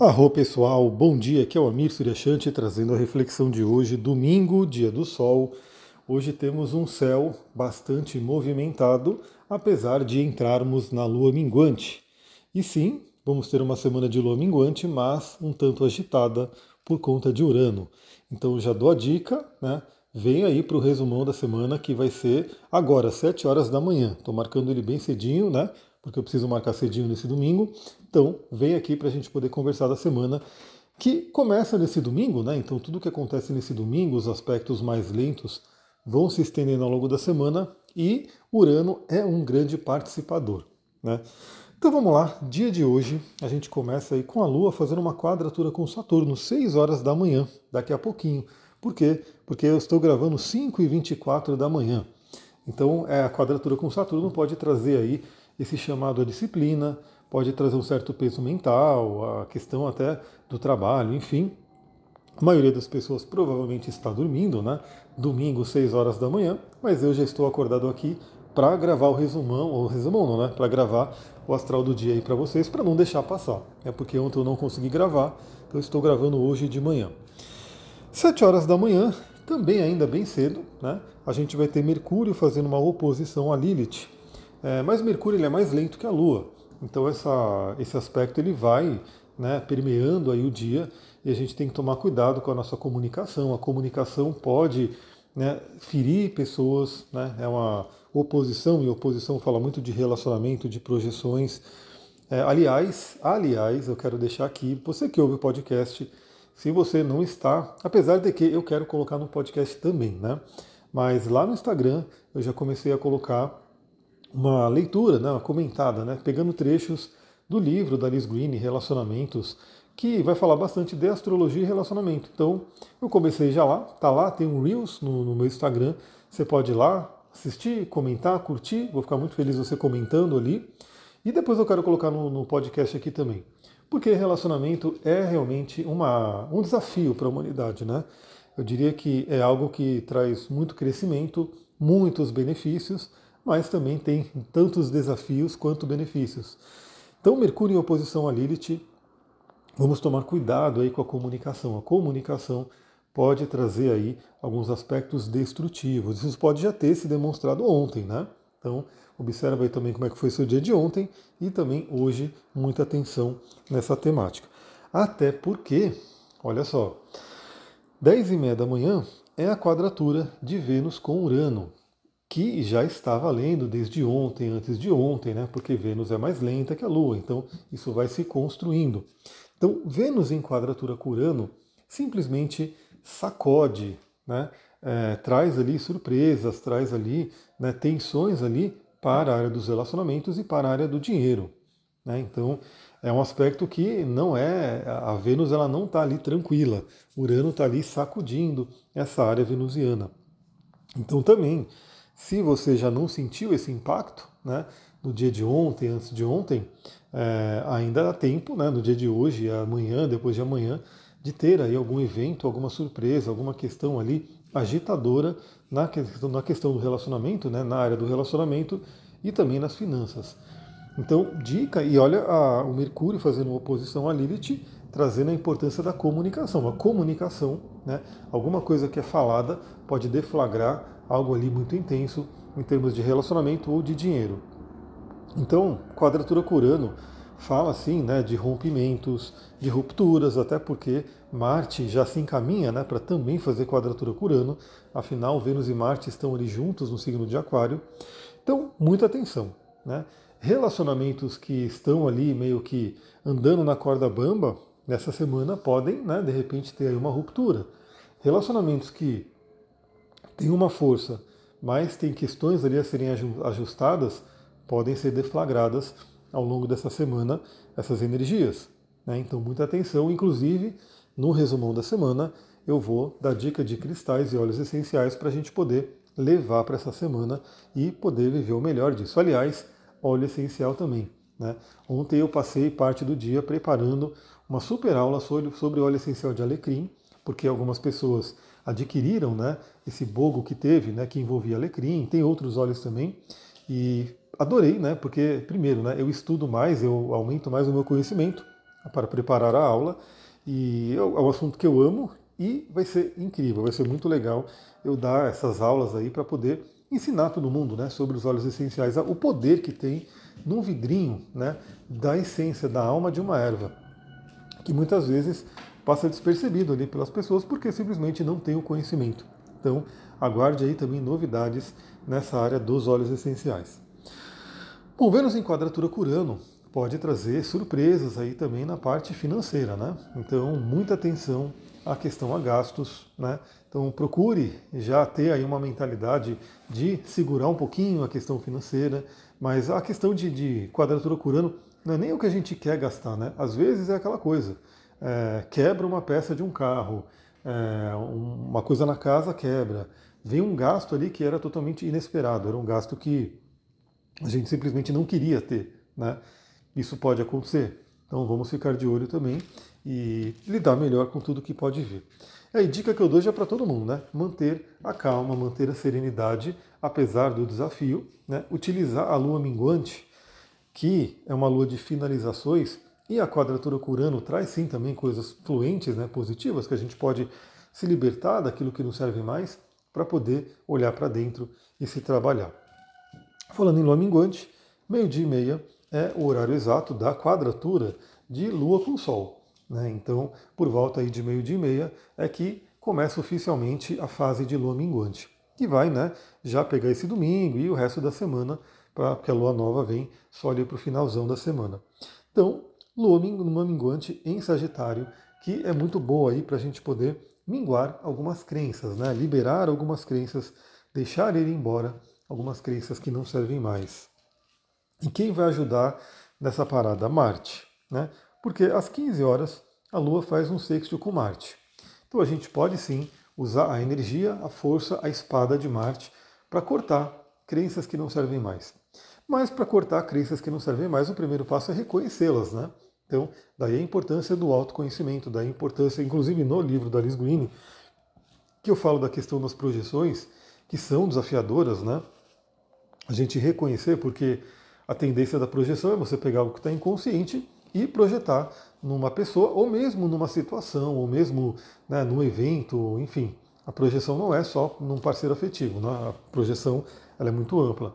Arro pessoal, bom dia, aqui é o Amir Suryashanti trazendo a reflexão de hoje, domingo, dia do sol. Hoje temos um céu bastante movimentado, apesar de entrarmos na lua minguante. E sim, vamos ter uma semana de lua minguante, mas um tanto agitada por conta de Urano. Então já dou a dica, né? Vem aí para o resumão da semana que vai ser agora, 7 horas da manhã. Estou marcando ele bem cedinho, né? Porque eu preciso marcar cedinho nesse domingo. Então, vem aqui para a gente poder conversar da semana que começa nesse domingo, né? Então, tudo que acontece nesse domingo, os aspectos mais lentos, vão se estendendo ao longo da semana e Urano é um grande participador, né? Então vamos lá, dia de hoje a gente começa aí com a Lua fazendo uma quadratura com Saturno, 6 horas da manhã, daqui a pouquinho. Por quê? Porque eu estou gravando 5 e 24 da manhã. Então é, a quadratura com Saturno pode trazer aí esse chamado à disciplina, pode trazer um certo peso mental, a questão até do trabalho, enfim. A maioria das pessoas provavelmente está dormindo, né? Domingo, 6 horas da manhã, mas eu já estou acordado aqui para gravar o resumão, ou resumão não, né? Para gravar o astral do dia aí para vocês, para não deixar passar. É porque ontem eu não consegui gravar, então estou gravando hoje de manhã. 7 horas da manhã, também ainda bem cedo, né? A gente vai ter Mercúrio fazendo uma oposição a Lilith. É, mas Mercúrio ele é mais lento que a Lua, então essa, esse aspecto ele vai né, permeando aí o dia e a gente tem que tomar cuidado com a nossa comunicação. A comunicação pode né, ferir pessoas, né, é uma oposição, e oposição fala muito de relacionamento, de projeções. É, aliás, aliás, eu quero deixar aqui, você que ouve o podcast, se você não está, apesar de que eu quero colocar no podcast também, né? Mas lá no Instagram eu já comecei a colocar uma leitura, né, uma comentada, né, pegando trechos do livro da Liz Green, Relacionamentos, que vai falar bastante de astrologia e relacionamento. Então, eu comecei já lá, tá lá, tem um Reels no, no meu Instagram, você pode ir lá, assistir, comentar, curtir, vou ficar muito feliz você comentando ali. E depois eu quero colocar no, no podcast aqui também. Porque relacionamento é realmente uma, um desafio para a humanidade, né? Eu diria que é algo que traz muito crescimento, muitos benefícios, mas também tem tantos desafios quanto benefícios. Então, Mercúrio em oposição a Lilith, vamos tomar cuidado aí com a comunicação. A comunicação pode trazer aí alguns aspectos destrutivos. Isso pode já ter se demonstrado ontem, né? Então, observa aí também como é que foi seu dia de ontem e também hoje muita atenção nessa temática. Até porque, olha só, 10 e meia da manhã é a quadratura de Vênus com Urano que já está valendo desde ontem, antes de ontem, né? Porque Vênus é mais lenta que a Lua, então isso vai se construindo. Então, Vênus em quadratura com Urano simplesmente sacode, né? É, traz ali surpresas, traz ali né, tensões ali para a área dos relacionamentos e para a área do dinheiro. Né? Então, é um aspecto que não é. A Vênus ela não está ali tranquila. Urano está ali sacudindo essa área venusiana. Então, também se você já não sentiu esse impacto, né, no dia de ontem, antes de ontem, é, ainda há tempo, né, no dia de hoje, amanhã, depois de amanhã, de ter aí algum evento, alguma surpresa, alguma questão ali agitadora na questão, na questão do relacionamento, né, na área do relacionamento e também nas finanças. Então, dica, e olha a, o Mercúrio fazendo oposição a Lilith, trazendo a importância da comunicação. A comunicação, né, alguma coisa que é falada, pode deflagrar algo ali muito intenso em termos de relacionamento ou de dinheiro. Então, quadratura Curano fala assim, né, de rompimentos, de rupturas, até porque Marte já se encaminha, né, para também fazer quadratura Curano. Afinal, Vênus e Marte estão ali juntos no signo de Aquário. Então, muita atenção, né? Relacionamentos que estão ali meio que andando na corda bamba nessa semana podem, né, de repente ter uma ruptura. Relacionamentos que tem uma força, mas tem questões ali a serem ajustadas, podem ser deflagradas ao longo dessa semana essas energias. Né? Então, muita atenção, inclusive no resumão da semana, eu vou dar dica de cristais e óleos essenciais para a gente poder levar para essa semana e poder viver o melhor disso. Aliás, óleo essencial também. Né? Ontem eu passei parte do dia preparando uma super aula sobre óleo essencial de alecrim, porque algumas pessoas adquiriram né, esse bogo que teve, né, que envolvia alecrim, tem outros óleos também, e adorei, né, porque, primeiro, né, eu estudo mais, eu aumento mais o meu conhecimento, para preparar a aula. E é um assunto que eu amo e vai ser incrível, vai ser muito legal eu dar essas aulas aí para poder ensinar todo mundo né, sobre os óleos essenciais, o poder que tem num vidrinho né, da essência, da alma de uma erva, que muitas vezes passa despercebido ali pelas pessoas porque simplesmente não tem o conhecimento. Então, aguarde aí também novidades nessa área dos óleos essenciais. Bom, Vênus em quadratura Curano pode trazer surpresas aí também na parte financeira, né? Então, muita atenção à questão a gastos, né? Então, procure já ter aí uma mentalidade de segurar um pouquinho a questão financeira, mas a questão de, de quadratura curando não é nem o que a gente quer gastar, né? Às vezes é aquela coisa, é, quebra uma peça de um carro, é, uma coisa na casa quebra, vem um gasto ali que era totalmente inesperado, era um gasto que a gente simplesmente não queria ter, né? Isso pode acontecer. Então vamos ficar de olho também e lidar melhor com tudo que pode vir. E a dica que eu dou já para todo mundo, né? Manter a calma, manter a serenidade, apesar do desafio, né? Utilizar a lua minguante, que é uma lua de finalizações, e a quadratura Curano traz sim também coisas fluentes, né, positivas, que a gente pode se libertar daquilo que não serve mais para poder olhar para dentro e se trabalhar. Falando em lua minguante, meio-dia e meia é o horário exato da quadratura de Lua com Sol. Né? Então, por volta aí de meio-dia e meia é que começa oficialmente a fase de Lua minguante, que vai né, já pegar esse domingo e o resto da semana, porque a Lua nova vem só ali para o finalzão da semana. Então, Lua minguante em Sagitário, que é muito boa aí para a gente poder minguar algumas crenças, né? liberar algumas crenças, deixar ir embora algumas crenças que não servem mais. E quem vai ajudar nessa parada? Marte. Né? Porque às 15 horas a Lua faz um sexto com Marte. Então a gente pode sim usar a energia, a força, a espada de Marte para cortar crenças que não servem mais. Mas para cortar crenças que não servem mais, o primeiro passo é reconhecê-las, né? Então, daí a importância do autoconhecimento, daí a importância, inclusive no livro da Alice Green, que eu falo da questão das projeções, que são desafiadoras, né? A gente reconhecer, porque a tendência da projeção é você pegar algo que está inconsciente e projetar numa pessoa, ou mesmo numa situação, ou mesmo né, num evento, enfim. A projeção não é só num parceiro afetivo, né? a projeção ela é muito ampla.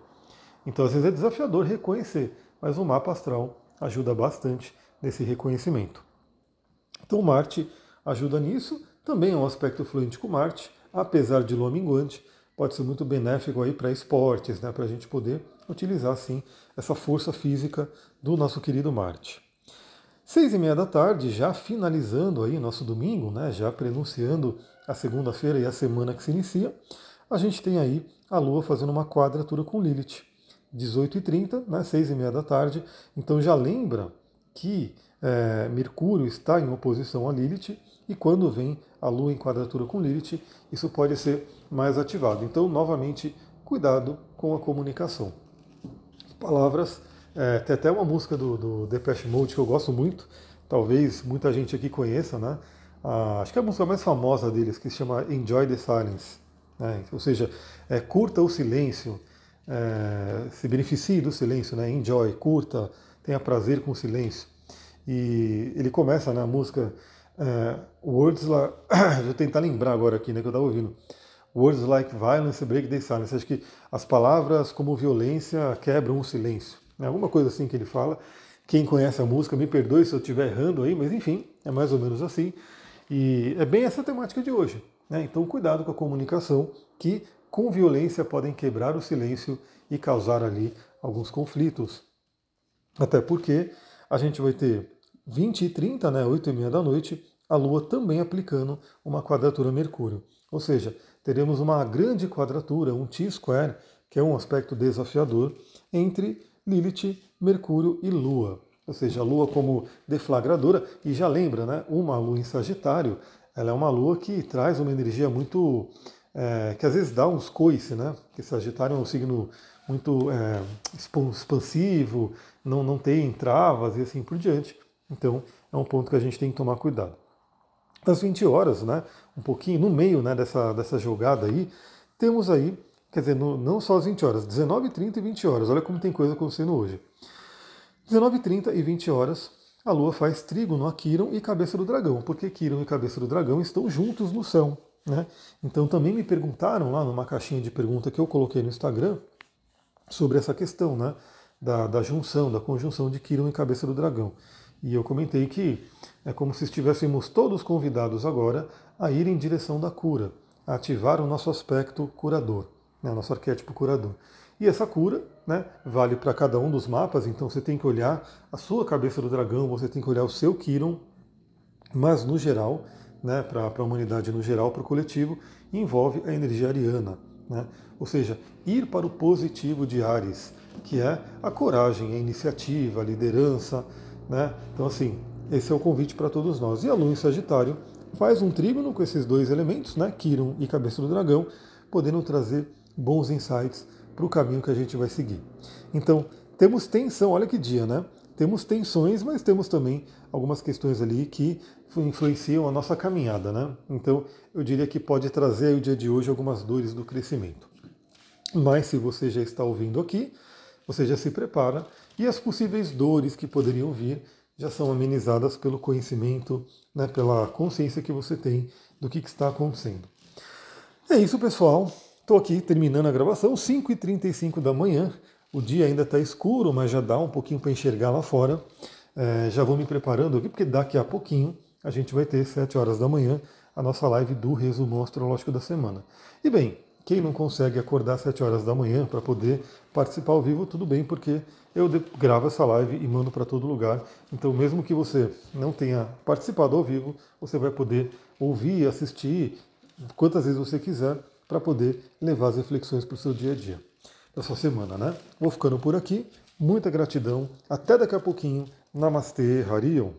Então, às vezes é desafiador reconhecer, mas o mapa astral ajuda bastante nesse reconhecimento. Então, Marte ajuda nisso, também é um aspecto fluente com Marte, apesar de lua minguante, pode ser muito benéfico aí para esportes, né, para a gente poder utilizar sim essa força física do nosso querido Marte. Seis e meia da tarde, já finalizando aí nosso domingo, né, já prenunciando a segunda-feira e a semana que se inicia, a gente tem aí a Lua fazendo uma quadratura com Lilith. 18h30, né, 6 e meia da tarde. Então já lembra que é, Mercúrio está em oposição a Lilith e quando vem a Lua em quadratura com Lilith, isso pode ser mais ativado. Então, novamente, cuidado com a comunicação palavras. É, tem até uma música do, do Depeche Mode que eu gosto muito, talvez muita gente aqui conheça, né? Ah, acho que é a música mais famosa deles, que se chama Enjoy the Silence. Né? Ou seja, é, curta o silêncio, é, se beneficie do silêncio, né? enjoy, curta, tenha prazer com o silêncio. E ele começa na né, música é, Words like. Vou tentar lembrar agora aqui, né, que eu estava ouvindo. Words like violence break the silence. Acho que as palavras como violência quebram o silêncio. É alguma coisa assim que ele fala. Quem conhece a música, me perdoe se eu estiver errando aí, mas enfim, é mais ou menos assim. E é bem essa temática de hoje. Né? Então, cuidado com a comunicação, que com violência podem quebrar o silêncio e causar ali alguns conflitos. Até porque a gente vai ter 20 e 30, né, 8 e meia da noite, a Lua também aplicando uma quadratura Mercúrio. Ou seja, teremos uma grande quadratura, um T-square, que é um aspecto desafiador, entre Lilith, Mercúrio e Lua. Ou seja, a Lua como deflagradora, e já lembra, né, uma Lua em Sagitário, ela é uma Lua que traz uma energia muito. É, que às vezes dá uns coice, né? Porque Sagitário é um signo muito é, expansivo, não, não tem travas e assim por diante. Então é um ponto que a gente tem que tomar cuidado. Às 20 horas, né? um pouquinho no meio né, dessa, dessa jogada aí, temos aí, quer dizer, no, não só às 20 horas, 19h30 e 20 horas, olha como tem coisa acontecendo hoje. 19h30 e 20 horas, a Lua faz trígono a Quiron e cabeça do dragão, porque Quiron e cabeça do dragão estão juntos no céu. Né? Então também me perguntaram lá numa caixinha de pergunta que eu coloquei no Instagram sobre essa questão né, da, da junção, da conjunção de Quiron e cabeça do dragão. E eu comentei que é como se estivéssemos todos convidados agora a ir em direção da cura, a ativar o nosso aspecto curador, né, o nosso arquétipo curador. E essa cura né, vale para cada um dos mapas, então você tem que olhar a sua cabeça do dragão, você tem que olhar o seu Kiron, mas no geral, né, para a humanidade no geral, para o coletivo, envolve a energia ariana. Né? Ou seja, ir para o positivo de Ares, que é a coragem, a iniciativa, a liderança. Né? Então, assim, esse é o convite para todos nós. E a Lua em Sagitário faz um trígono com esses dois elementos, né, Kiron e cabeça do dragão, podendo trazer bons insights para o caminho que a gente vai seguir. Então, temos tensão, olha que dia, né? Temos tensões, mas temos também algumas questões ali que influenciam a nossa caminhada, né? Então, eu diria que pode trazer o dia de hoje algumas dores do crescimento. Mas se você já está ouvindo aqui, você já se prepara e as possíveis dores que poderiam vir já são amenizadas pelo conhecimento, né, pela consciência que você tem do que, que está acontecendo. É isso, pessoal. Estou aqui terminando a gravação, 5h35 da manhã. O dia ainda está escuro, mas já dá um pouquinho para enxergar lá fora. É, já vou me preparando aqui, porque daqui a pouquinho a gente vai ter 7 horas da manhã a nossa live do resumo astrológico da semana. E bem, quem não consegue acordar às 7 horas da manhã para poder participar ao vivo, tudo bem, porque eu gravo essa live e mando para todo lugar. Então, mesmo que você não tenha participado ao vivo, você vai poder ouvir assistir quantas vezes você quiser para poder levar as reflexões para o seu dia a dia, da sua semana, né? Vou ficando por aqui. Muita gratidão. Até daqui a pouquinho. Namastê, Harion.